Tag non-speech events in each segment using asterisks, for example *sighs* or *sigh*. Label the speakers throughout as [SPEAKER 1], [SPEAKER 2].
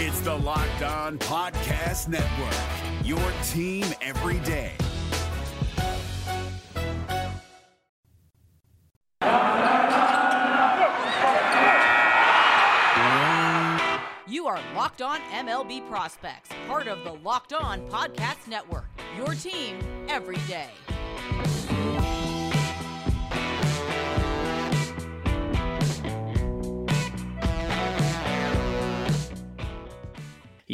[SPEAKER 1] It's the Locked On Podcast Network, your team every day.
[SPEAKER 2] You are Locked On MLB Prospects, part of the Locked On Podcast Network. Your team every day.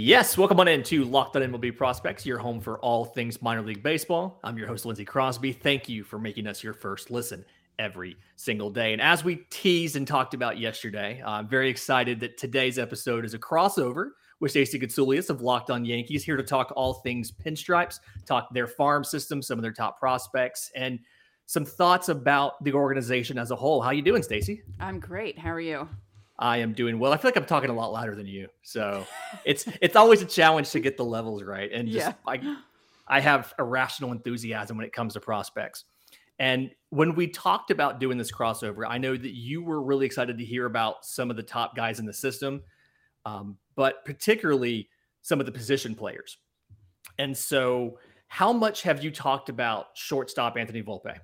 [SPEAKER 3] Yes, welcome on into Locked On MLB Prospects, your home for all things minor league baseball. I'm your host, Lindsay Crosby. Thank you for making us your first listen every single day. And as we teased and talked about yesterday, uh, I'm very excited that today's episode is a crossover with Stacey Gotsulias of Locked On Yankees, here to talk all things pinstripes, talk their farm system, some of their top prospects, and some thoughts about the organization as a whole. How you doing, Stacey?
[SPEAKER 4] I'm great. How are you?
[SPEAKER 3] I am doing well. I feel like I'm talking a lot louder than you, so it's it's always a challenge to get the levels right. And just
[SPEAKER 4] Yeah.
[SPEAKER 3] I I have irrational enthusiasm when it comes to prospects. And when we talked about doing this crossover, I know that you were really excited to hear about some of the top guys in the system, um, but particularly some of the position players. And so, how much have you talked about shortstop Anthony Volpe?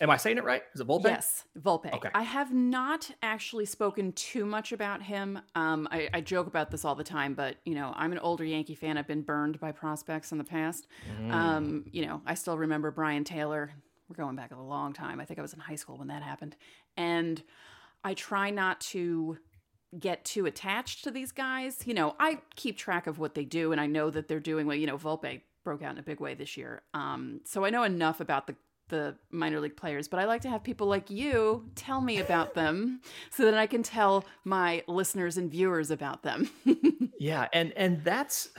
[SPEAKER 3] Am I saying it right? Is it Volpe?
[SPEAKER 4] Yes, Volpe.
[SPEAKER 3] Okay.
[SPEAKER 4] I have not actually spoken too much about him. Um, I, I joke about this all the time, but you know, I'm an older Yankee fan. I've been burned by prospects in the past.
[SPEAKER 3] Mm.
[SPEAKER 4] Um, you know, I still remember Brien Taylor. We're going back a long time. I think I was in high school when that happened, and I try not to get too attached to these guys. You know, I keep track of what they do, and I know that they're doing well. You know, Volpe broke out in a big way this year, um, so I know enough about the the minor league players, but I like to have people like you tell me about *laughs* them so that I can tell my listeners and viewers about them. *laughs*
[SPEAKER 3] Yeah, and and that's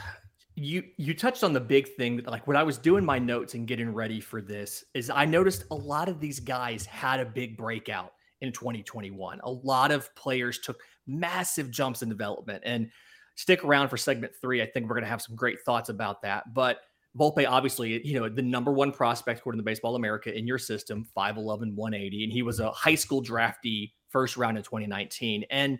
[SPEAKER 3] you you touched on the big thing that, like when I was doing my notes and getting ready for this is I noticed a lot of these guys had a big breakout in 2021. A lot of players took massive jumps in development and stick around for segment 3. I think we're going to have some great thoughts about that. But Volpe obviously, you know, the number one prospect according to Baseball America in your system, 5'11, 180 and he was a high school draftee first round in 2019 and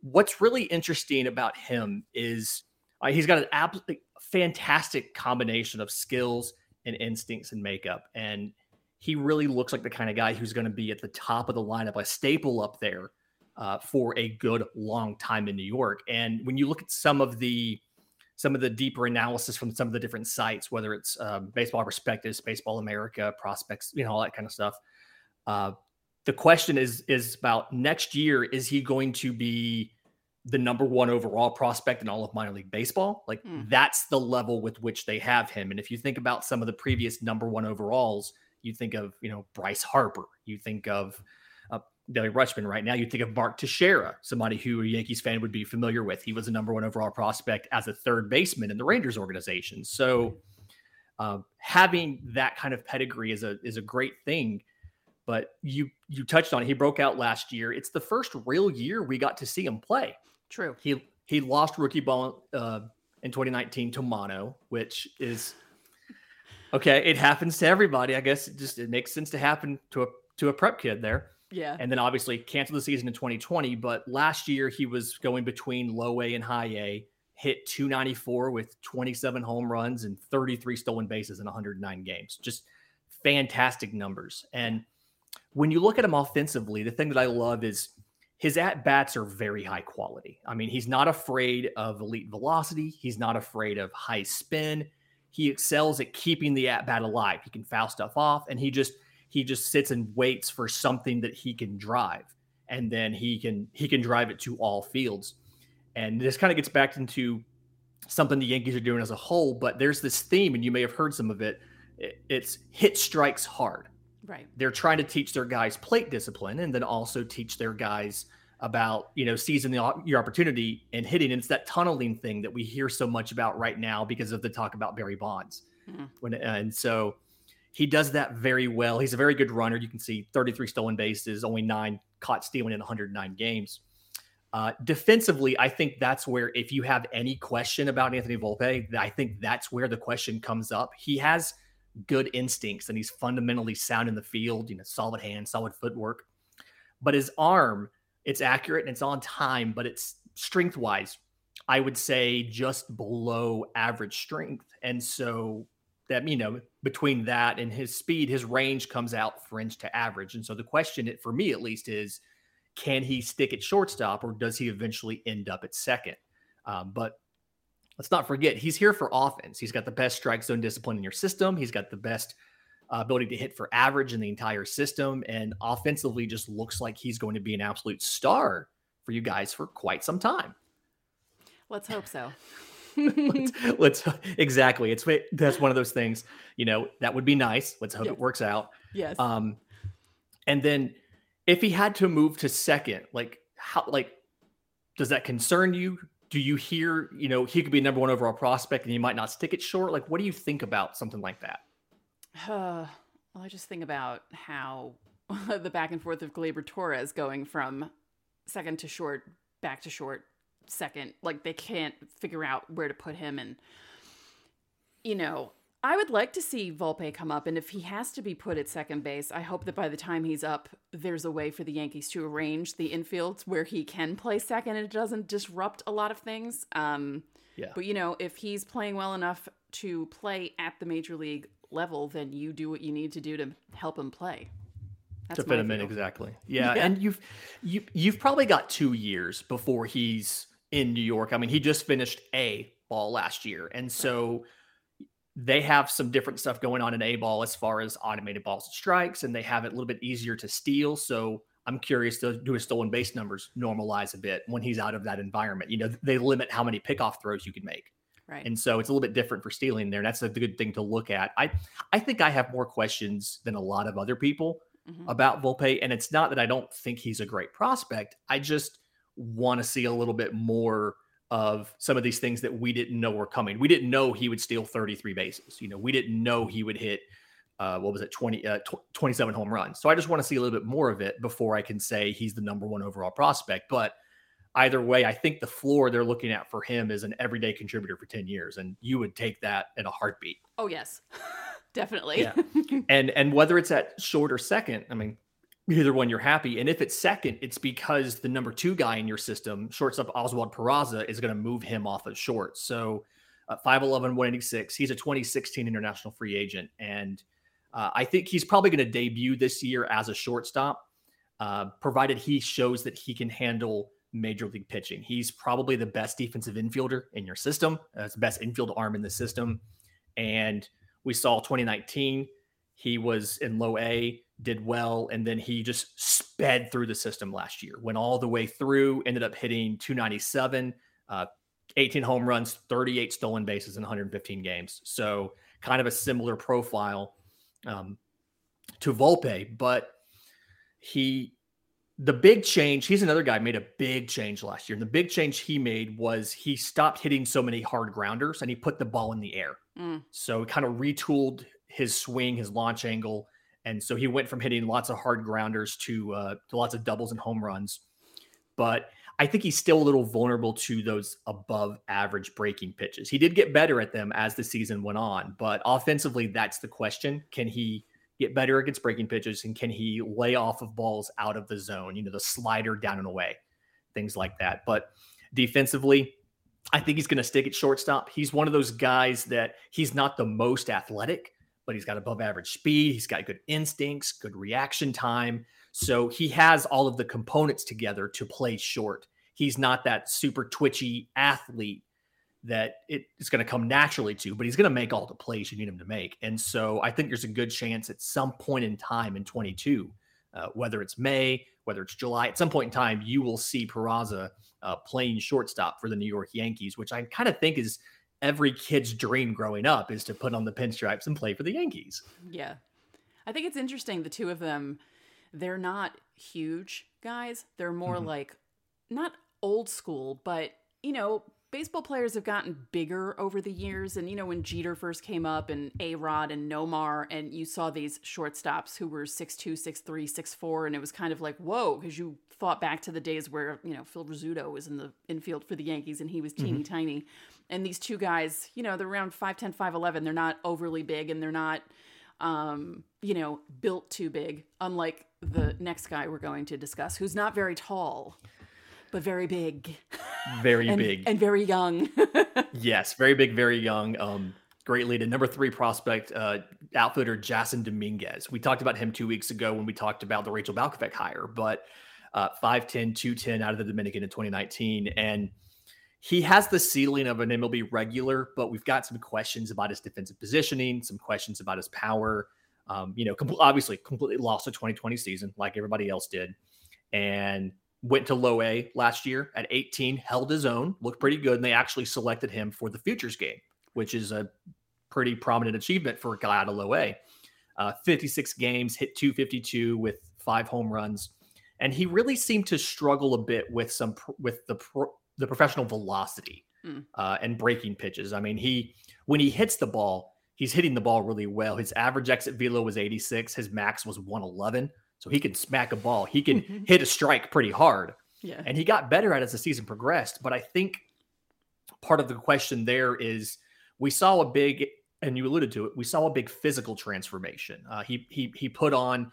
[SPEAKER 3] what's really interesting about him is uh, he's got an absolutely fantastic combination of skills and instincts and makeup. And he really looks like the kind of guy who's going to be at the top of the lineup, a staple up there uh, for a good long time in New York. And when you look at some of the some of the deeper analysis from some of the different sites, whether it's um, Baseball Prospectus, Baseball America, Prospects, you know, all that kind of stuff. Uh, the question is is about next year. Is he going to be the number one overall prospect in all of minor league baseball? Like
[SPEAKER 4] Hmm.
[SPEAKER 3] that's the level with which they have him. And if you think about some of the previous number one overalls, you think of you know Bryce Harper, you think of uh, Adley Rutschman. Right now, you think of Mark Teixeira, somebody who a Yankees fan would be familiar with. He was a number one overall prospect as a third baseman in the Rangers organization. So uh, having that kind of pedigree is a is a great thing. But you you touched on it. He broke out last year. It's the first real year we got to see him play.
[SPEAKER 4] True.
[SPEAKER 3] He he lost rookie ball uh, in 2019 to Mono, which is okay. It happens to everybody. I guess it just it makes sense to happen to a to a prep kid there.
[SPEAKER 4] Yeah.
[SPEAKER 3] And then obviously canceled the season in 2020. But last year he was going between low A and high A. Hit 294 with 27 home runs and 33 stolen bases in 109 games. Just fantastic numbers. And when you look at him offensively, the thing that I love is his at bats are very high quality. I mean, he's not afraid of elite velocity. He's not afraid of high spin. He excels at keeping the at bat alive. He can foul stuff off, and he just he just sits and waits for something that he can drive, and then he can he can drive it to all fields. And this kind of gets back into something the Yankees are doing as a whole. But there's this theme, and you may have heard some of it. It- It's hit strikes hard
[SPEAKER 4] Right.
[SPEAKER 3] they're trying to teach their guys plate discipline and then also teach their guys about you know seizing the, your opportunity and hitting and it's that tunneling thing that we hear so much about right now because of the talk about barry bonds
[SPEAKER 4] Mhm.
[SPEAKER 3] when and so he does that very well he's a very good runner you can see 33 stolen bases only nine caught stealing in 109 games uh, defensively, I think that's where, if you have any question about Anthony Volpe, I think that's where the question comes up. He has good instincts and he's fundamentally sound in the field, you know, solid hands, solid footwork. But his arm, it's accurate and it's on time, but it's strength wise I would say just below average strength. And so that, you know, between that and his speed, his range comes out fringe to average. And so the question, for me at least, is can he stick at shortstop or does he eventually end up at second? Um, but let's not forget, he's here for offense. He's got the best strike zone discipline in your system. He's got the best uh, ability to hit for average in the entire system. And offensively, just looks like he's going to be an absolute star for you guys for quite some time.
[SPEAKER 4] Let's hope so.
[SPEAKER 3] Let's, let's, exactly. It's that's one of those things. You know that would be nice. Let's hope yes. it works out.
[SPEAKER 4] Yes.
[SPEAKER 3] Um, and then if he had to move to second, like how, like, does that concern you? Do you hear, you know, he could be number one overall prospect and he might not stick it short? Like, what do you think about something like that?
[SPEAKER 4] Uh, *sighs* well, I just think about how *laughs* the back and forth of Gleyber Torres going from second to short, back to short, second. Like they can't figure out where to put him. And, you know, I would like to see Volpe come up. And if he has to be put at second base, I hope that by the time he's up, there's a way for the Yankees to arrange the infields where he can play second and it doesn't disrupt a lot of things. Um,
[SPEAKER 3] yeah.
[SPEAKER 4] But, you know, if he's playing well enough to play at the major league level, then you do what you need to do to help him play.
[SPEAKER 3] That's to fit him in exactly. Yeah. yeah. and you've you you've probably got two years before he's in New York. I mean, he just finished A ball last year, and so they have some different stuff going on in A ball as far as automated balls and strikes, and they have it a little bit easier to steal. So I'm curious to do his stolen base numbers normalize a bit when he's out of that environment. You know, they limit how many pickoff throws you can make.
[SPEAKER 4] Right.
[SPEAKER 3] And so it's a little bit different for stealing there. And that's a good thing to look at. I I think I have more questions than a lot of other people mm-hmm. about Volpe. And it's not that I don't think he's a great prospect. I just want to see a little bit more of some of these things that we didn't know were coming. We didn't know he would steal 33 bases. You know, we didn't know he would hit uh, what was it 20 uh, tw- 27 home runs. So I just want to see a little bit more of it before I can say he's the number 1 overall prospect. But either way, I think the floor they're looking at for him is an everyday contributor for 10 years. And you would take that in a heartbeat.
[SPEAKER 4] Oh, yes, *laughs* definitely.
[SPEAKER 3] Yeah. and, and whether it's at short or second, I mean, either one you're happy. And if it's second, it's because the number two guy in your system, shortstop Oswald Peraza, is going to move him off of short. So uh, 5'11, 186. He's a 2016 international free agent. And uh, I think he's probably going to debut this year as a shortstop, uh, provided he shows that he can handle major league pitching. He's probably the best defensive infielder in your system. Uh, it's the best infield arm in the system. And we saw 2019, he was in low A, did well, and then he just sped through the system last year. Went all the way through, ended up hitting 297, uh, 18 home runs, 38 stolen bases in 115 games. So kind of a similar profile um, to Volpe, but he the big change, he's another guy made a big change last year. And the big change he made was he stopped hitting so many hard grounders and he put the ball in the air. Mm. So he kind of retooled his swing, his launch angle. And so he went from hitting lots of hard grounders to, uh, to lots of doubles and home runs. But I think he's still a little vulnerable to those above average breaking pitches. He did get better at them as the season went on, but offensively, that's the question. Can he get better against breaking pitches and can he lay off of balls out of the zone, you know, the slider down and away, things like that. But defensively, I think he's going to stick at shortstop. He's one of those guys that he's not the most athletic, but he's got above average speed. He's got good instincts, good reaction time. So he has all of the components together to play short. He's not that super twitchy athlete that it is going to come naturally to, but he's going to make all the plays you need him to make. And so I think there's a good chance at some point in time in 22, uh, whether it's May, whether it's July, at some point in time, you will see Peraza uh, playing shortstop for the New York Yankees, which I kind of think is every kid's dream growing up is to put on the pinstripes and play for the Yankees.
[SPEAKER 4] Yeah. I think it's interesting. The two of them, they're not huge guys. They're more mm-hmm. like not old school, but you know, baseball players have gotten bigger over the years. And, you know, when Jeter first came up and A Rod and Nomar, and you saw these shortstops who were 6'2, 6'3, 6'4, and it was kind of like, whoa, because you thought back to the days where, you know, Phil Rizzuto was in the infield for the Yankees and he was teeny mm-hmm. tiny. And these two guys, you know, they're around 5'10, 5'11. They're not overly big and they're not, um, you know, built too big, unlike the next guy we're going to discuss, who's not very tall, but very big.
[SPEAKER 3] very *laughs*
[SPEAKER 4] and,
[SPEAKER 3] big
[SPEAKER 4] and very young. *laughs*
[SPEAKER 3] yes, very big, very young. Um, great lead. And number three prospect, uh, outfielder Jasson Dominguez. We talked about him two weeks ago when we talked about the Rachel Balkovec hire, but uh, 5'10, 210 out of the Dominican in 2019. And he has the ceiling of an MLB regular, but we've got some questions about his defensive positioning, some questions about his power. Um, you know, com- obviously completely lost the 2020 season like everybody else did. And went to low A last year at 18, held his own, looked pretty good. And they actually selected him for the futures game, which is a pretty prominent achievement for a guy out of low A. Uh, 56 games, hit 252 with five home runs. And he really seemed to struggle a bit with some with the pro, the professional velocity mm. uh, and breaking pitches. I mean, he when he hits the ball, he's hitting the ball really well. His average exit velo was 86. His max was 111. So he can smack a ball. He can *laughs* hit a strike pretty hard.
[SPEAKER 4] Yeah.
[SPEAKER 3] And he got better at it as the season progressed. But I think part of the question there is we saw a big, and you alluded to it, we saw a big physical transformation. Uh, he he he put on,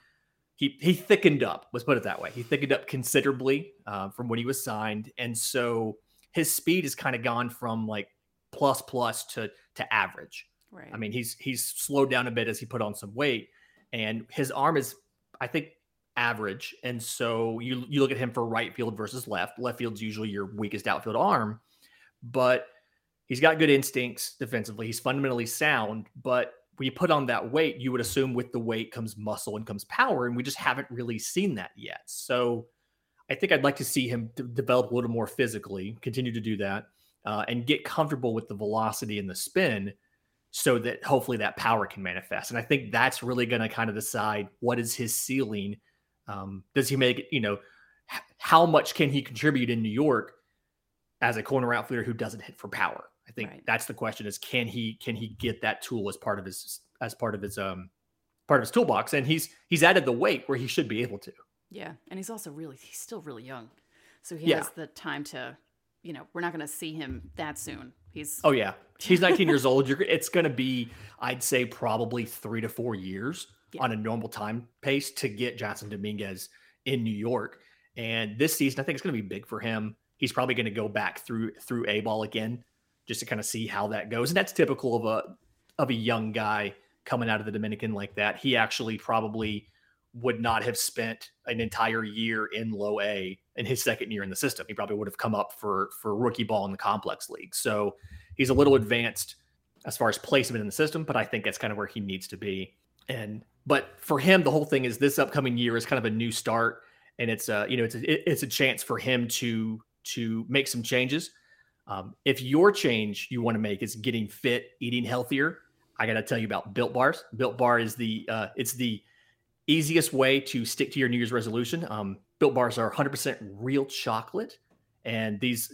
[SPEAKER 3] he he thickened up. Let's put it that way. He thickened up considerably uh, from when he was signed, and so his speed has kind of gone from like plus plus to to average.
[SPEAKER 4] Right.
[SPEAKER 3] I mean, he's he's slowed down a bit as he put on some weight, and his arm is I think average. And so you you look at him for right field versus left. Left field's usually your weakest outfield arm, but he's got good instincts defensively. He's fundamentally sound, but when you put on that weight, you would assume with the weight comes muscle and comes power, and we just haven't really seen that yet. So I think I'd like to see him d- develop a little more physically, continue to do that, uh, and get comfortable with the velocity and the spin so that hopefully that power can manifest. And I think that's really going to kind of decide what is his ceiling. Um, does he make you know, h- how much can he contribute in New York as a corner outfielder who doesn't hit for power? I think right. that's the question is can he can he get that tool as part of his as part of his um part of his toolbox and he's he's added the weight where he should be able to.
[SPEAKER 4] Yeah, and he's also really he's still really young. So he yeah. has the time to you know, we're not going to see him that soon. He's
[SPEAKER 3] oh yeah, he's 19 years old. You're it's going to be, I'd say, probably three to four years yeah. on a normal time pace to get Jasson Dominguez in New York. And this season, I think it's going to be big for him. He's probably going to go back through through A ball again, just to kind of see how that goes. And that's typical of a of a young guy coming out of the Dominican like that. He actually probably would not have spent an entire year in low A in his second year in the system. He probably would have come up for for rookie ball in the complex league. So he's a little advanced as far as placement in the system, but I think that's kind of where he needs to be. And but for him, the whole thing is this upcoming year is kind of a new start, and it's a you know it's a, it's a chance for him to to make some changes. Um, if your change you want to make is getting fit, eating healthier, I got to tell you about Built Bars. Built Bar is the uh, it's the easiest way to stick to your New Year's resolution. Um, Built bars are 100% real chocolate, and these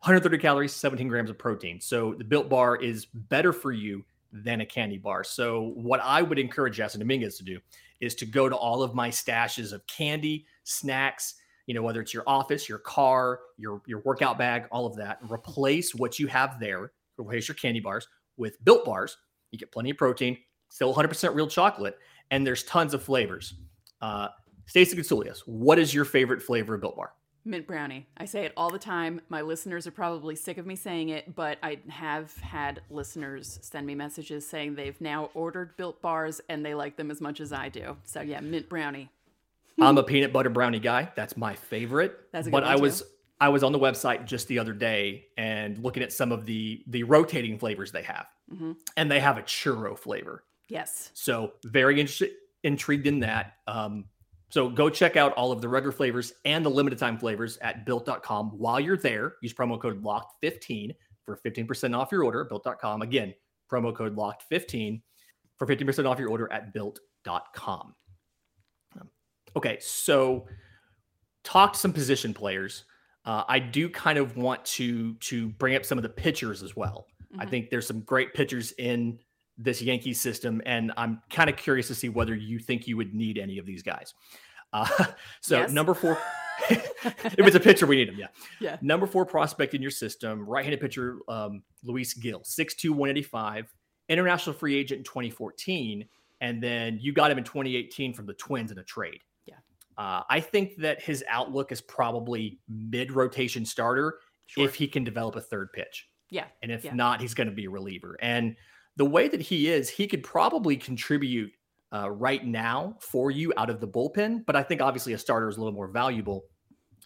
[SPEAKER 3] 130 calories, 17 grams of protein. So the Built bar is better for you than a candy bar. So what I would encourage Jasson Dominguez to do is to go to all of my stashes of candy, snacks, you know, whether it's your office, your car, your your workout bag, all of that, replace what you have there, replace your candy bars with Built bars. You get plenty of protein, still 100% real chocolate, and there's tons of flavors. Uh, Stacey Gotsulias, what is your favorite flavor of Built Bar?
[SPEAKER 4] Mint brownie. I say it all the time. My listeners are probably sick of me saying it, but I have had listeners send me messages saying they've now ordered built bars and they like them as much as I do. So yeah, mint brownie.
[SPEAKER 3] I'm a peanut butter brownie guy. That's my favorite.
[SPEAKER 4] That's a
[SPEAKER 3] good
[SPEAKER 4] but I
[SPEAKER 3] was I was on the website just the other day and looking at some of the the rotating flavors they have, mm-hmm. and they have a churro flavor.
[SPEAKER 4] Yes.
[SPEAKER 3] So very interested intrigued in that. Um, so go check out all of the regular flavors and the limited time flavors at built.com. While you're there, use promo code LOCKED15 for 15% off your order. Built.com. Again, promo code LOCKED15 for 15% off your order at built.com. Okay, so talk to some position players. Uh, I do kind of want to to bring up some of the pitchers as well. Mm-hmm. I think there's some great pitchers in this Yankee system, and I'm kind of curious to see whether you think you would need any of these guys. Uh, *laughs* so yes. number four, *laughs* *laughs* if it's a pitcher, we need him. Yeah.
[SPEAKER 4] Yeah.
[SPEAKER 3] Number four prospect in your system, right-handed pitcher um, Luis Gil, 6'2", 185, international free agent in 2014, and then you got him in 2018 from the Twins in a trade. Uh, I think that his outlook is probably mid rotation starter
[SPEAKER 4] Sure.
[SPEAKER 3] if he can develop a third pitch.
[SPEAKER 4] yeah.
[SPEAKER 3] And if
[SPEAKER 4] Yeah.
[SPEAKER 3] not, he's going to be a reliever. And the way that he is, he could probably contribute uh, right now for you out of the bullpen. But I think obviously a starter is a little more valuable.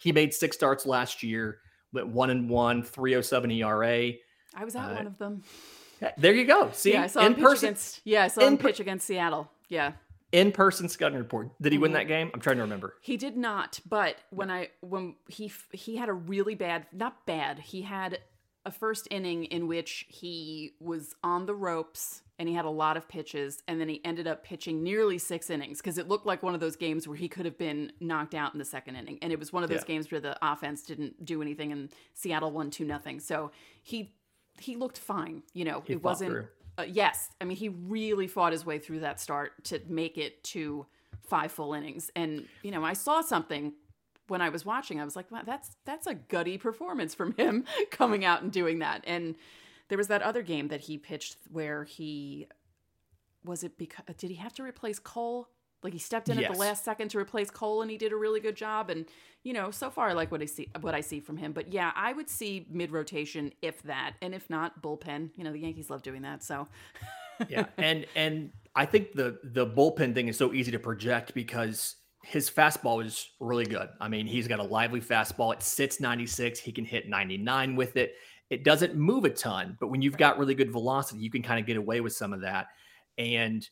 [SPEAKER 3] He made six starts last year, went one and one, 307 ERA.
[SPEAKER 4] I was at
[SPEAKER 3] Uh,
[SPEAKER 4] one of them.
[SPEAKER 3] There you go. See,
[SPEAKER 4] yeah, I saw
[SPEAKER 3] in
[SPEAKER 4] him pitch
[SPEAKER 3] person,
[SPEAKER 4] against. Yeah, I saw him
[SPEAKER 3] in per-
[SPEAKER 4] pitch against Seattle. Yeah.
[SPEAKER 3] In person scouting report. Did he win that mm-hmm. game? I'm trying to remember.
[SPEAKER 4] He did not, but when I when he he had a really bad, not bad. He had a first inning in which he was on the ropes and he had a lot of pitches and then he ended up pitching nearly 6 innings because it looked like one of those games where he could have been knocked out in the second inning and it was one of those
[SPEAKER 3] Yeah.
[SPEAKER 4] games where the offense didn't do anything and Seattle won 2 nothing. So he he looked fine, you know.
[SPEAKER 3] He
[SPEAKER 4] it wasn't
[SPEAKER 3] through.
[SPEAKER 4] Uh, yes, I mean he really fought his way through that start to make it to five full innings. And you know, I saw something when I was watching. I was like, wow, that's that's a gutty performance from him *laughs* coming out and doing that. And there was that other game that he pitched where he was it because did he have to replace Cole? Like he stepped in at the last second to replace Cole, and he did a really good job. And you know, so far I like what I see what I see from him. But yeah, I would see mid rotation if that, and if not bullpen. You know, the Yankees love doing that. So *laughs*
[SPEAKER 3] yeah, and and I think the the bullpen thing is so easy to project because his fastball is really good. I mean, he's got a lively fastball. It sits 96. He can hit 99 with it. It doesn't move a ton, but when you've got really good velocity, you can kind of get away with some of that. And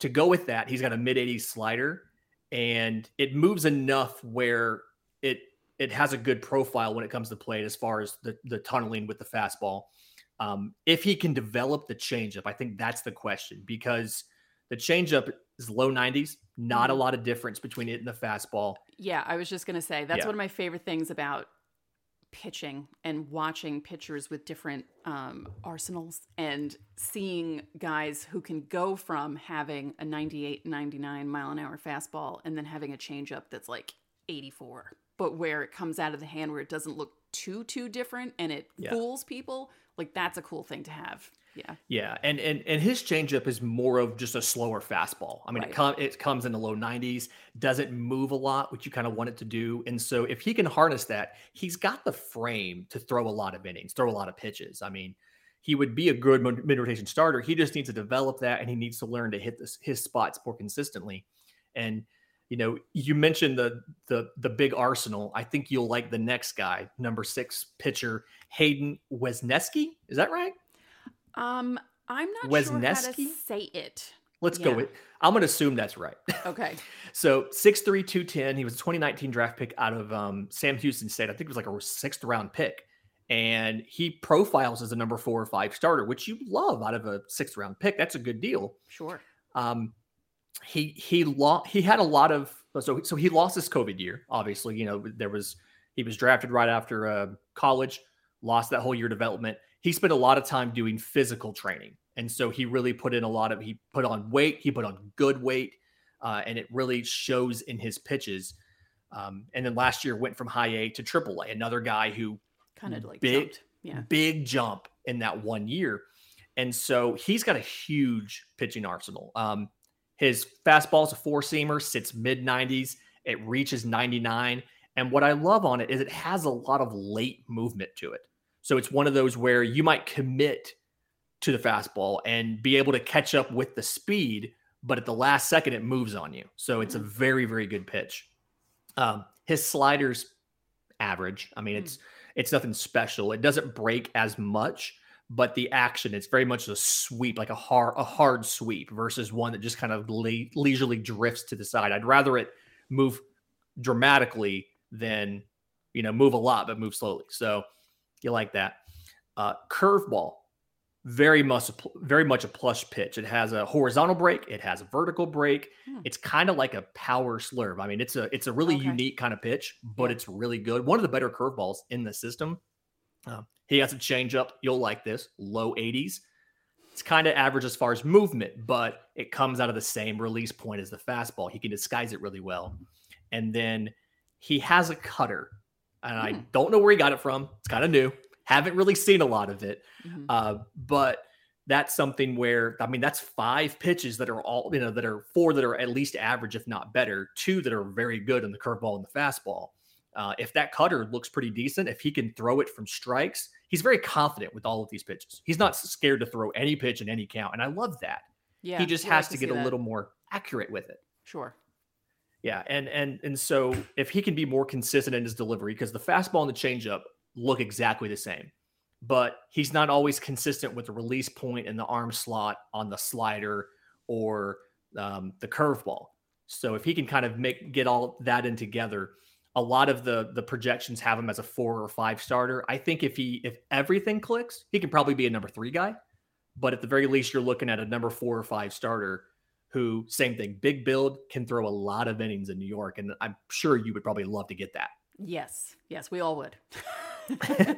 [SPEAKER 3] to go with that, he's got a mid 80s slider, and it moves enough where it it has a good profile when it comes to plate as far as the the tunneling with the fastball. Um, if he can develop the changeup, I think that's the question because the changeup is low 90s, not a
[SPEAKER 4] Mhm.
[SPEAKER 3] lot of difference between it and the fastball.
[SPEAKER 4] Yeah, I was just going to say that's
[SPEAKER 3] Yeah.
[SPEAKER 4] one of my favorite things about pitching and watching pitchers with different um, arsenals and seeing guys who can go from having a 98, 99 mile an hour fastball and then having a changeup that's like 84, but where it comes out of the hand where it doesn't look too, too different and it
[SPEAKER 3] Yeah.
[SPEAKER 4] fools people. Like that's a cool thing to have. Yeah.
[SPEAKER 3] Yeah, and and and his changeup is more of just a slower fastball. I mean,
[SPEAKER 4] Right.
[SPEAKER 3] it, com- it comes in the low 90s, doesn't move a lot, which you kind of want it to do. And so, if he can harness that, he's got the frame to throw a lot of innings, throw a lot of pitches. I mean, he would be a good mid rotation starter. He just needs to develop that, and he needs to learn to hit this, his spots more consistently. And you know, you mentioned the the the big arsenal. I think you'll like the next guy, number six pitcher Hayden Wesneski. Is that right?
[SPEAKER 4] Um, I'm not sure how to
[SPEAKER 3] Wesneski?
[SPEAKER 4] say it.
[SPEAKER 3] Let's go with. I'm going to assume that's right. *laughs*
[SPEAKER 4] Okay.
[SPEAKER 3] so 6'3", 210. He was a 2019 draft pick out of um, Sam Houston State. I think it was like a sixth round pick, and he profiles as a number four or five starter, which you love out of a sixth round pick. That's a good deal.
[SPEAKER 4] Sure.
[SPEAKER 3] Um, he he lost. He had a lot of so so he lost his COVID year. Obviously, you know there was he was drafted right after uh, college, lost that whole year development. He spent a lot of time doing physical training, and so he really put in a lot of he put on weight. He put on good weight, uh, and it really shows in his pitches. Um, and then last year went from high A to triple A. Another guy who
[SPEAKER 4] Kind of like
[SPEAKER 3] Big-
[SPEAKER 4] jumped. Yeah.
[SPEAKER 3] big jump in that one year. And so he's got a huge pitching arsenal. Um, his fastball is a four seamer, sits mid 90s, it reaches 99. And what I love on it is it has a lot of late movement to it. So it's one of those where you might commit to the fastball and be able to catch up with the speed, but at the last second it moves on you. So it's a very, very good pitch. Um, his sliders average. I mean,
[SPEAKER 4] Hmm.
[SPEAKER 3] it's it's nothing special. It doesn't break as much, but the action it's very much a sweep, like a hard a hard sweep versus one that just kind of le- leisurely drifts to the side. I'd rather it move dramatically than you know move a lot but move slowly. So you like that. Uh, curveball, very much very much a plush pitch. It has a horizontal break. It has a vertical break.
[SPEAKER 4] Hmm.
[SPEAKER 3] It's kind of like a power slurve. I mean, it's a it's a really
[SPEAKER 4] Okay.
[SPEAKER 3] unique kind of pitch, but it's really good. One of the better curveballs in the system. Um, he has a changeup. You'll like this low 80s. It's kind of average as far as movement, but it comes out of the same release point as the fastball. He can disguise it really well. And then he has a cutter. And I
[SPEAKER 4] Hmm.
[SPEAKER 3] don't know where he got it from. It's kind of new. Haven't really seen a lot of it.
[SPEAKER 4] Mhm.
[SPEAKER 3] Uh, but that's something where I mean that's five pitches that are all you know that are four that are at least average, if not better, two that are very good in the curveball and the fastball. Uh, if that cutter looks pretty decent, if he can throw it from strikes, he's very confident with all of these pitches. He's not scared to throw any pitch in any count, and I love that.
[SPEAKER 4] Yeah,
[SPEAKER 3] he just has to, get a
[SPEAKER 4] that.
[SPEAKER 3] little more accurate with it.
[SPEAKER 4] Sure.
[SPEAKER 3] Yeah, and and and so if he can be more consistent in his delivery, because the fastball and the changeup look exactly the same, but he's not always consistent with the release point and the arm slot on the slider or um, the curveball. So if he can kind of make get all that in together, a lot of the the projections have him as a four or five starter. I think if he if everything clicks, he can probably be a number three guy. But at the very least, you're looking at a number four or five starter who, same thing, big build, can throw a lot of innings in New York. And I'm sure you would probably love to get that.
[SPEAKER 4] Yes. Yes, we all would. *laughs*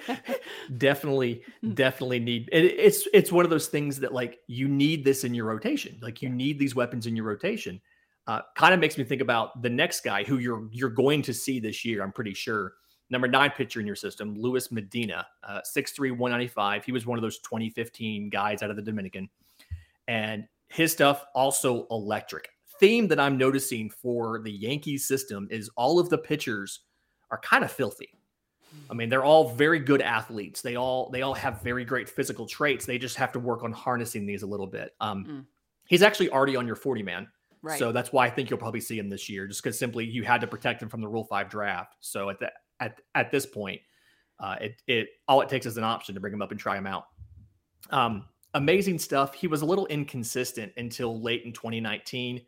[SPEAKER 3] definitely,
[SPEAKER 4] Hmm.
[SPEAKER 3] definitely need it, it's it's one of those things that like you need this in your rotation. Like you need these weapons in your rotation. Uh, kind of makes me think about the next guy who you're you're going to see this year. I'm pretty sure. Number nine pitcher in your system, Luis Medina, uh, 6'3", 195. He was one of those 2015 guys out of the Dominican. And his stuff also electric. Theme that I'm noticing for the Yankees system is all of the pitchers are kind of filthy. I mean, they're all very good athletes. They all they all have very great physical traits. They just have to work on harnessing these a little bit. Um,
[SPEAKER 4] Mm.
[SPEAKER 3] He's actually already on your 40 man.
[SPEAKER 4] Right.
[SPEAKER 3] So that's why I think you'll probably see him this year, just because simply you had to protect him from the Rule Five draft. So at that at at this point, uh, it it all it takes is an option to bring him up and try him out. Um, amazing stuff. He was a little inconsistent until late in 2019.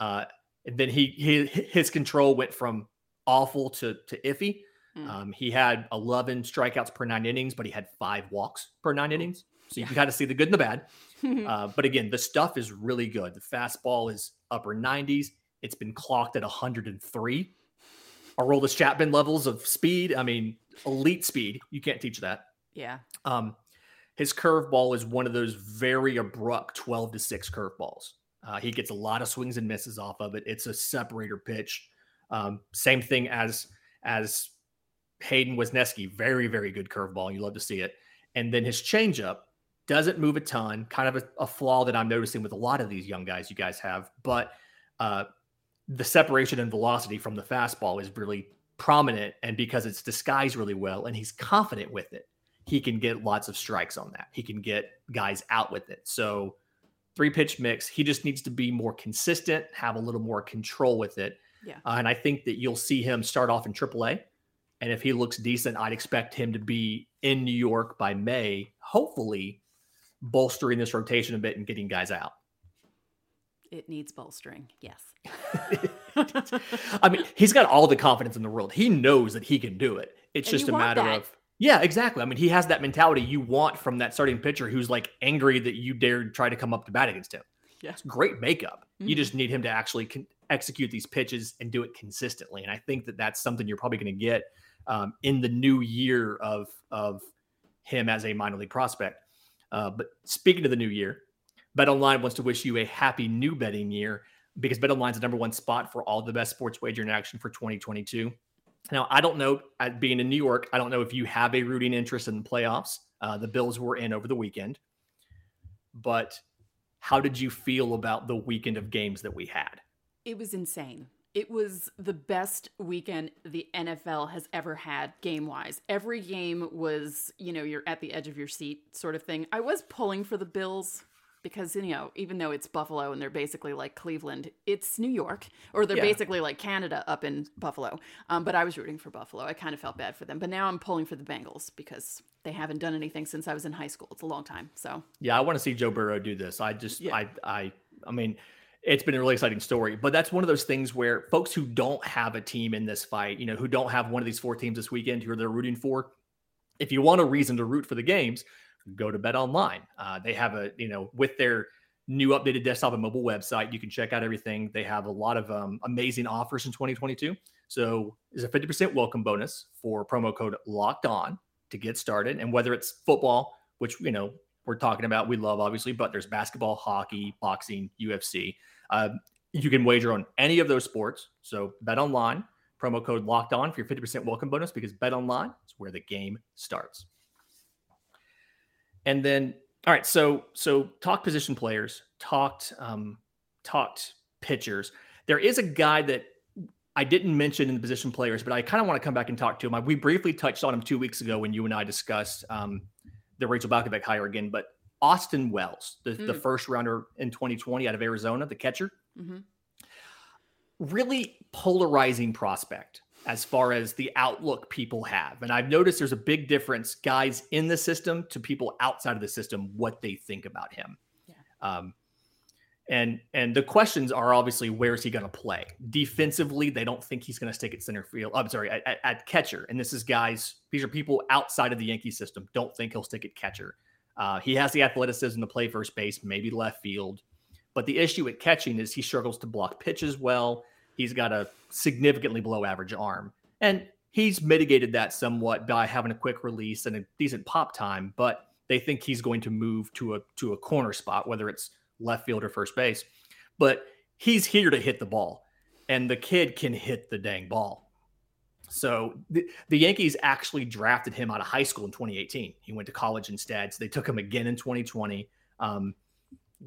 [SPEAKER 3] Uh, and then he, he his control went from awful to to iffy.
[SPEAKER 4] Mm.
[SPEAKER 3] Um, he had 11 strikeouts per nine innings, but he had five walks per nine innings. So you can kind of see the good and the bad. *laughs* Uh, but again, the stuff is really good. The fastball is upper 90s. It's been clocked at 103. Aroldis Chapman levels of speed. I mean, elite speed. You can't teach that.
[SPEAKER 4] yeah.
[SPEAKER 3] Um, his curveball is one of those very abrupt 12 to 6 curveballs. Uh, he gets a lot of swings and misses off of it. It's a separator pitch. Um, same thing as as Hayden Wesneski. Very, very good curveball. You love to see it. And then his changeup doesn't move a ton. Kind of a, a flaw that I'm noticing with a lot of these young guys you guys have. But uh, the separation and velocity from the fastball is really prominent. And because it's disguised really well and he's confident with it, he can get lots of strikes on that. He can get guys out with it. So, three pitch mix, he just needs to be more consistent, have a little more control with it.
[SPEAKER 4] Yeah.
[SPEAKER 3] Uh, and I think that you'll see him start off in AAA. And if he looks decent, I'd expect him to be in New York by May, hopefully bolstering this rotation a bit and getting guys out.
[SPEAKER 4] It needs bolstering. Yes. *laughs* *laughs*
[SPEAKER 3] I mean, he's got all the confidence in the world. He knows that he can do it. It's
[SPEAKER 4] And
[SPEAKER 3] just a matter
[SPEAKER 4] that.
[SPEAKER 3] of yeah, exactly. I mean, he has that mentality you want from that starting pitcher who's like angry that you dared try to come up to bat against him.
[SPEAKER 4] Yeah.
[SPEAKER 3] It's great makeup. You
[SPEAKER 4] Mhm.
[SPEAKER 3] just need him to actually con- execute these pitches and do it consistently. And I think that that's something you're probably going to get um, in the new year of of him as a minor league prospect. Uh, but speaking of the new year, BetOnline wants to wish you a happy new betting year because BetOnline is the number one spot for all the best sports wagering action for 2022. Now, I don't know, being in New York, I don't know if you have a rooting interest in the playoffs. Uh, the Bills were in over the weekend, but how did you feel about the weekend of games that we had?
[SPEAKER 4] It was insane. It was the best weekend the NFL has ever had game wise. Every game was, you know, you're at the edge of your seat sort of thing. I was pulling for the Bills because, you know, even though it's Buffalo and they're basically like Cleveland, it's New York, or they're
[SPEAKER 3] Yeah.
[SPEAKER 4] basically like Canada up in Buffalo. Um, but I was rooting for Buffalo. I kind of felt bad for them. But now I'm pulling for the Bengals because they haven't done anything since I was in high school. It's a long time. So,
[SPEAKER 3] Yeah, I want to see Joe Burrow do this. I just,
[SPEAKER 4] Yeah.
[SPEAKER 3] I, I, I mean, it's been a really exciting story, but that's one of those things where folks who don't have a team in this fight, you know, who don't have one of these four teams this weekend who they're rooting for, if you want a reason to root for the games, go to Bet Online. Uh, they have a, you know, with their new updated desktop and mobile website, you can check out everything. They have a lot of um, amazing offers in 2022. So there's a 50% welcome bonus for promo code locked on to get started. And whether it's football, which, you know, we're talking about, we love obviously, but there's basketball, hockey, boxing, UFC. Uh, you can wager on any of those sports. So bet online, promo code locked on for your 50% welcome bonus because bet online is where the game starts. And then, all right, so so talk position players, talked um, talked pitchers. There is a guy that I didn't mention in the position players, but I kind of want to come back and talk to him. We briefly touched on him two weeks ago when you and I discussed um, the Rachel Balkovec hire again. But Austin Wells, the, mm. the first rounder in 2020 out of Arizona, the catcher, mm-hmm. really polarizing prospect as far as the outlook people have. And I've noticed there's a big difference, guys in the system to people outside of the system, what they think about him. Yeah. Um, and and the questions are obviously where is he going to play defensively? They don't think he's going to stick at center field. I'm sorry, at, at, catcher. And this is guys. These are people outside of the Yankee system. Don't think he'll stick at catcher. Uh, he has the athleticism to play first base, maybe left field. But the issue at catching is he struggles to block pitches well. He's got a significantly below average arm, and he's mitigated that somewhat by having a quick release and a decent pop time. But they think he's going to move to a to a corner spot, whether it's left field or first base. But he's here to hit the ball, and the kid can hit the dang ball. So the, the, Yankees actually drafted him out of high school in 2018. He went to college instead. So they took him again in 2020. Um,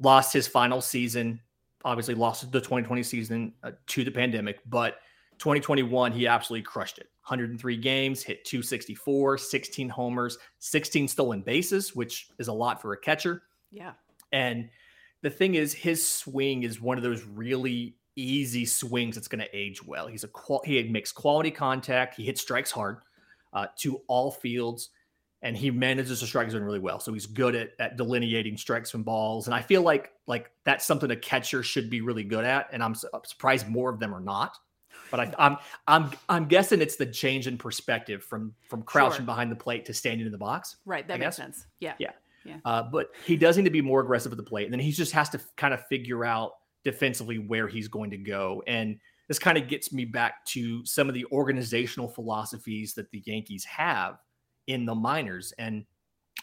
[SPEAKER 3] lost his final season, obviously lost the 2020 season uh, to the pandemic, but 2021 he absolutely crushed it. 103 games, hit 264, 16 homers, 16 stolen bases, which is a lot for a catcher.
[SPEAKER 4] Yeah.
[SPEAKER 3] And the thing is, his swing is one of those really easy swings that's going to age well. He's a qual- he makes quality contact. He hits strikes hard uh, to all fields, and he manages the strike zone really well. So he's good at, at delineating strikes from balls. And I feel like like that's something a catcher should be really good at. And I'm, I'm surprised more of them are not. But I, am I'm, I'm I'm guessing it's the change in perspective from from crouching sure. behind the plate to standing in the box.
[SPEAKER 4] Right, that I makes guess. sense. Yeah,
[SPEAKER 3] yeah. Yeah. Uh, but he does need to be more aggressive at the plate. And then he just has to kind of figure out defensively where he's going to go. And this kind of gets me back to some of the organizational philosophies that the Yankees have in the minors. And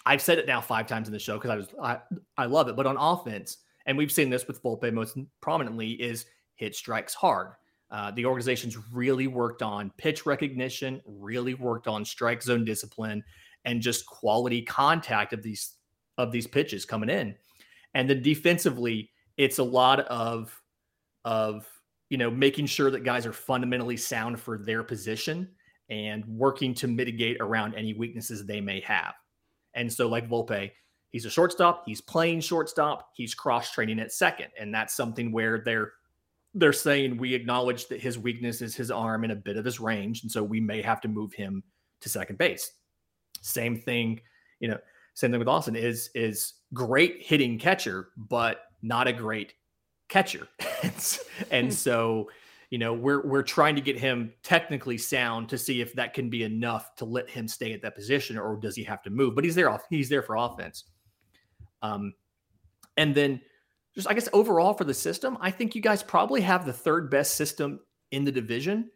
[SPEAKER 3] I've said it now five times in the show because I was I, I love it. But on offense, and we've seen this with Volpe most prominently, is hit strikes hard. Uh, the organization's really worked on pitch recognition, really worked on strike zone discipline, and just quality contact of these of these pitches coming in. And then defensively, it's a lot of of you know making sure that guys are fundamentally sound for their position and working to mitigate around any weaknesses they may have. And so, like Volpe, he's a shortstop. He's playing shortstop. He's cross training at second, and that's something where they're they're saying we acknowledge that his weakness is his arm and a bit of his range, and so we may have to move him to second base. Same thing, you know. Same thing with Austin is is great hitting catcher, but not a great catcher. *laughs* and hmm. so, you know, we're we're trying to get him technically sound to see if that can be enough to let him stay at that position, or does he have to move? But he's there off. He's there for offense. Um, and then just I guess overall for the system, I think you guys probably have the third best system in the division.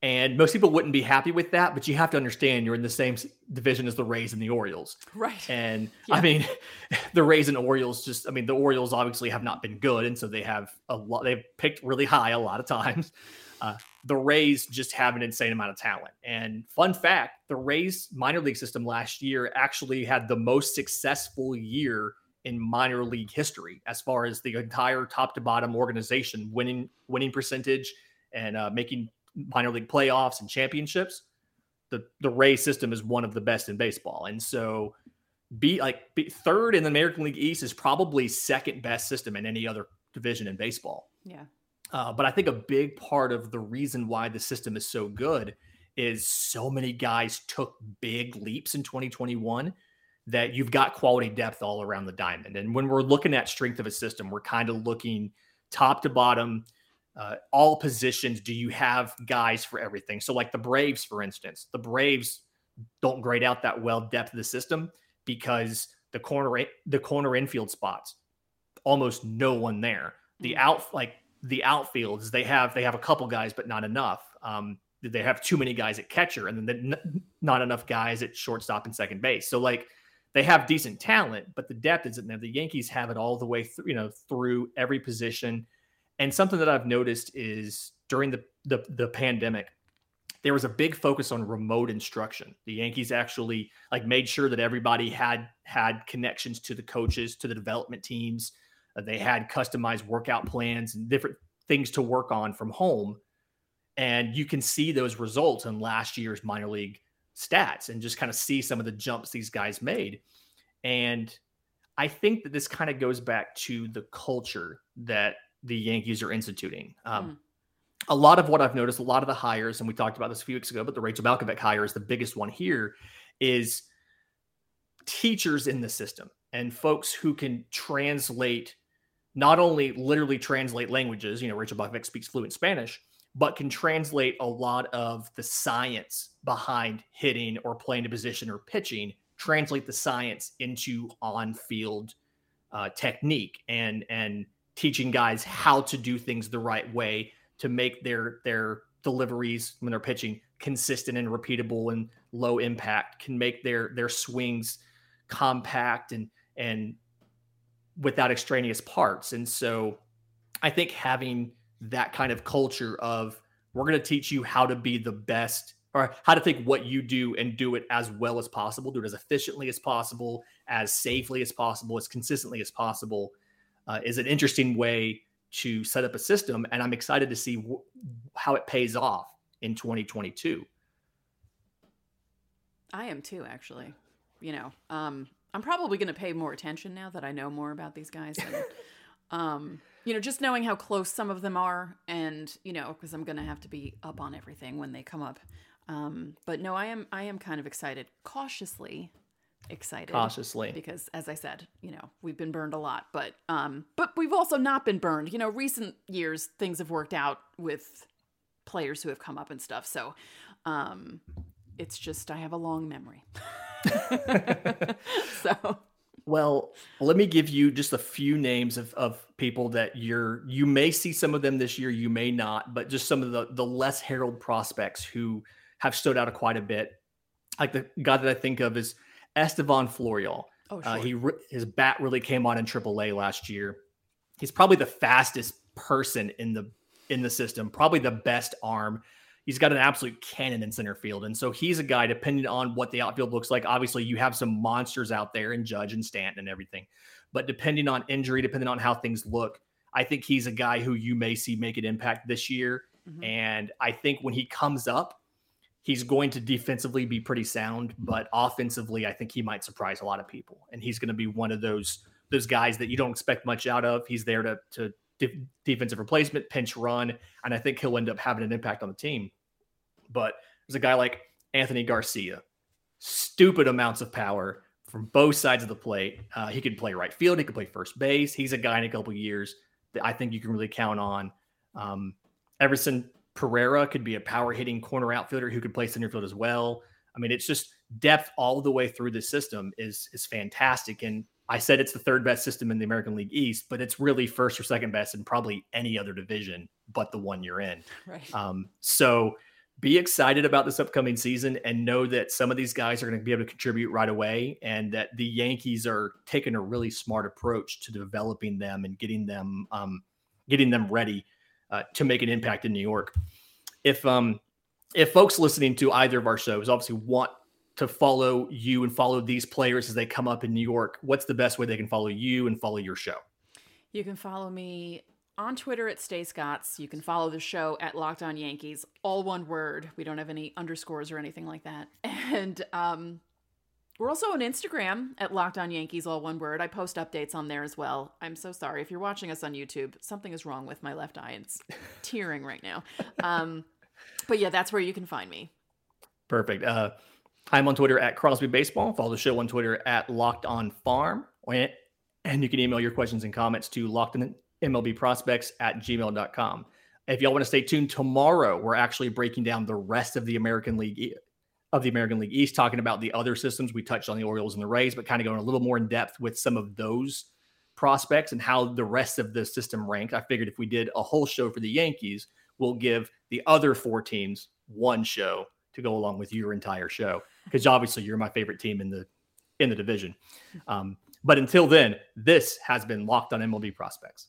[SPEAKER 3] And most people wouldn't be happy with that, but you have to understand you're in the same division as the Rays and the Orioles.
[SPEAKER 4] Right.
[SPEAKER 3] And yeah. I mean, *laughs* the Rays and Orioles just, I mean, the Orioles obviously have not been good. And so they have a lot, they've picked really high a lot of times. *laughs* Uh, the Rays just have an insane amount of talent. And fun fact the Rays minor league system last year actually had the most successful year in minor league history as far as the entire top to bottom organization winning winning percentage and uh, making minor league playoffs and championships, the the Ray system is one of the best in baseball. And so be like be third in the American League East is probably second best system in any other division in baseball.
[SPEAKER 4] Yeah.
[SPEAKER 3] Uh, but I think a big part of the reason why the system is so good is so many guys took big leaps in 2021 that you've got quality depth all around the diamond. And when we're looking at strength of a system, we're kind of looking top to bottom uh, all positions do you have guys for everything? So like the braves for instance the braves don't grade out that well depth of the system because the corner the corner infield spots almost no one there. The mm. out like the outfields they have they have a couple guys but not enough. Um they have too many guys at catcher and then not enough guys at shortstop and second base. So like they have decent talent but the depth isn't there. The yankees have it all the way through you know through every position and something that I've noticed is during the, the, the pandemic, there was a big focus on remote instruction. The Yankees actually like made sure that everybody had had connections to the coaches, to the development teams. Uh, they had customized workout plans and different things to work on from home. And you can see those results in last year's minor league stats and just kind of see some of the jumps these guys made. And I think that this kind of goes back to the culture that the Yankees are instituting. Um, mm. A lot of what I've noticed, a lot of the hires, and we talked about this a few weeks ago, but the Rachel Balkovec hire is the biggest one here, is teachers in the system and folks who can translate not only literally translate languages, you know, Rachel Balkovec speaks fluent Spanish, but can translate a lot of the science behind hitting or playing a position or pitching translate the science into on-field uh, technique and and teaching guys how to do things the right way to make their their deliveries when they're pitching consistent and repeatable and low impact can make their their swings compact and and without extraneous parts. And so i think having that kind of culture of we're going to teach you how to be the best or how to take what you do and do it as well as possible, do it as efficiently as possible, as safely as possible, as consistently as possible, uh, is an interesting way to set up a system. And I'm excited to see w- how it pays off in 2022.
[SPEAKER 4] I am too, actually. You know, um, I'm probably going to pay more attention now that I know more about these guys. And, *laughs* um, you know, just knowing how close some of them are, and you know, because I'm going to have to be up on everything when they come up. Um, but no, I am I am kind of excited, cautiously excited,
[SPEAKER 3] cautiously,
[SPEAKER 4] because as I said, you know, we've been burned a lot, but um, but we've also not been burned. You know, recent years things have worked out with players who have come up and stuff. So, um, it's just I have a long memory. *laughs* so
[SPEAKER 3] well, let me give you just a few names of, of people that you're you may see some of them this year, you may not, but just some of the the less herald prospects who have stood out quite a bit. Like the guy that I think of is Estevan Florial. Oh, sure. uh, he his bat really came on in AAA last year. He's probably the fastest person in the in the system, probably the best arm. He's got an absolute cannon in center field, and so he's a guy. Depending on what the outfield looks like, obviously you have some monsters out there in Judge and Stanton and everything, but depending on injury, depending on how things look, I think he's a guy who you may see make an impact this year. Mm-hmm. And I think when he comes up, he's going to defensively be pretty sound, but offensively, I think he might surprise a lot of people. And he's going to be one of those those guys that you don't expect much out of. He's there to to de- defensive replacement, pinch run, and I think he'll end up having an impact on the team. But there's a guy like Anthony Garcia, stupid amounts of power from both sides of the plate. Uh, he can play right field, he can play first base. He's a guy in a couple years that I think you can really count on. Um, Everson Pereira could be a power hitting corner outfielder who could play center field as well. I mean, it's just depth all the way through the system is is fantastic. And I said it's the third best system in the American League East, but it's really first or second best in probably any other division but the one you're in. *laughs*
[SPEAKER 4] Right.
[SPEAKER 3] Um, so be excited about this upcoming season and know that some of these guys are going to be able to contribute right away and that the Yankees are taking a really smart approach to developing them and getting them um, getting them ready uh, to make an impact in New York. If um if folks listening to either of our shows obviously want to follow you and follow these players as they come up in New York, what's the best way they can follow you and follow your show?
[SPEAKER 4] You can follow me on Twitter at StaceGots. You can follow the show at Locked On Yankees, all one word. We don't have any underscores or anything like that. *laughs* And um, we're also on Instagram at Locked On Yankees, all one word. I post updates on there as well. I'm so sorry. If you're watching us on YouTube, something is wrong with my left eye. It's *laughs* tearing right now. Um, but yeah, that's where you can find me.
[SPEAKER 3] Perfect. Uh, I'm on Twitter at Crosby Baseball. Follow the show on Twitter at Locked On Farm. And you can email your questions and comments to locked on MLB prospects at gmail.com. If y'all want to stay tuned tomorrow, we're actually breaking down the rest of the American League of the American League East, talking about the other systems. We touched on the Orioles and the Rays, but kind of going a little more in depth with some of those prospects and how the rest of the system ranked. I figured if we did a whole show for the Yankees, we'll give the other four teams one show to go along with your entire show because obviously you're my favorite team in the in the division. Um, but until then, this has been Locked on MLB Prospects.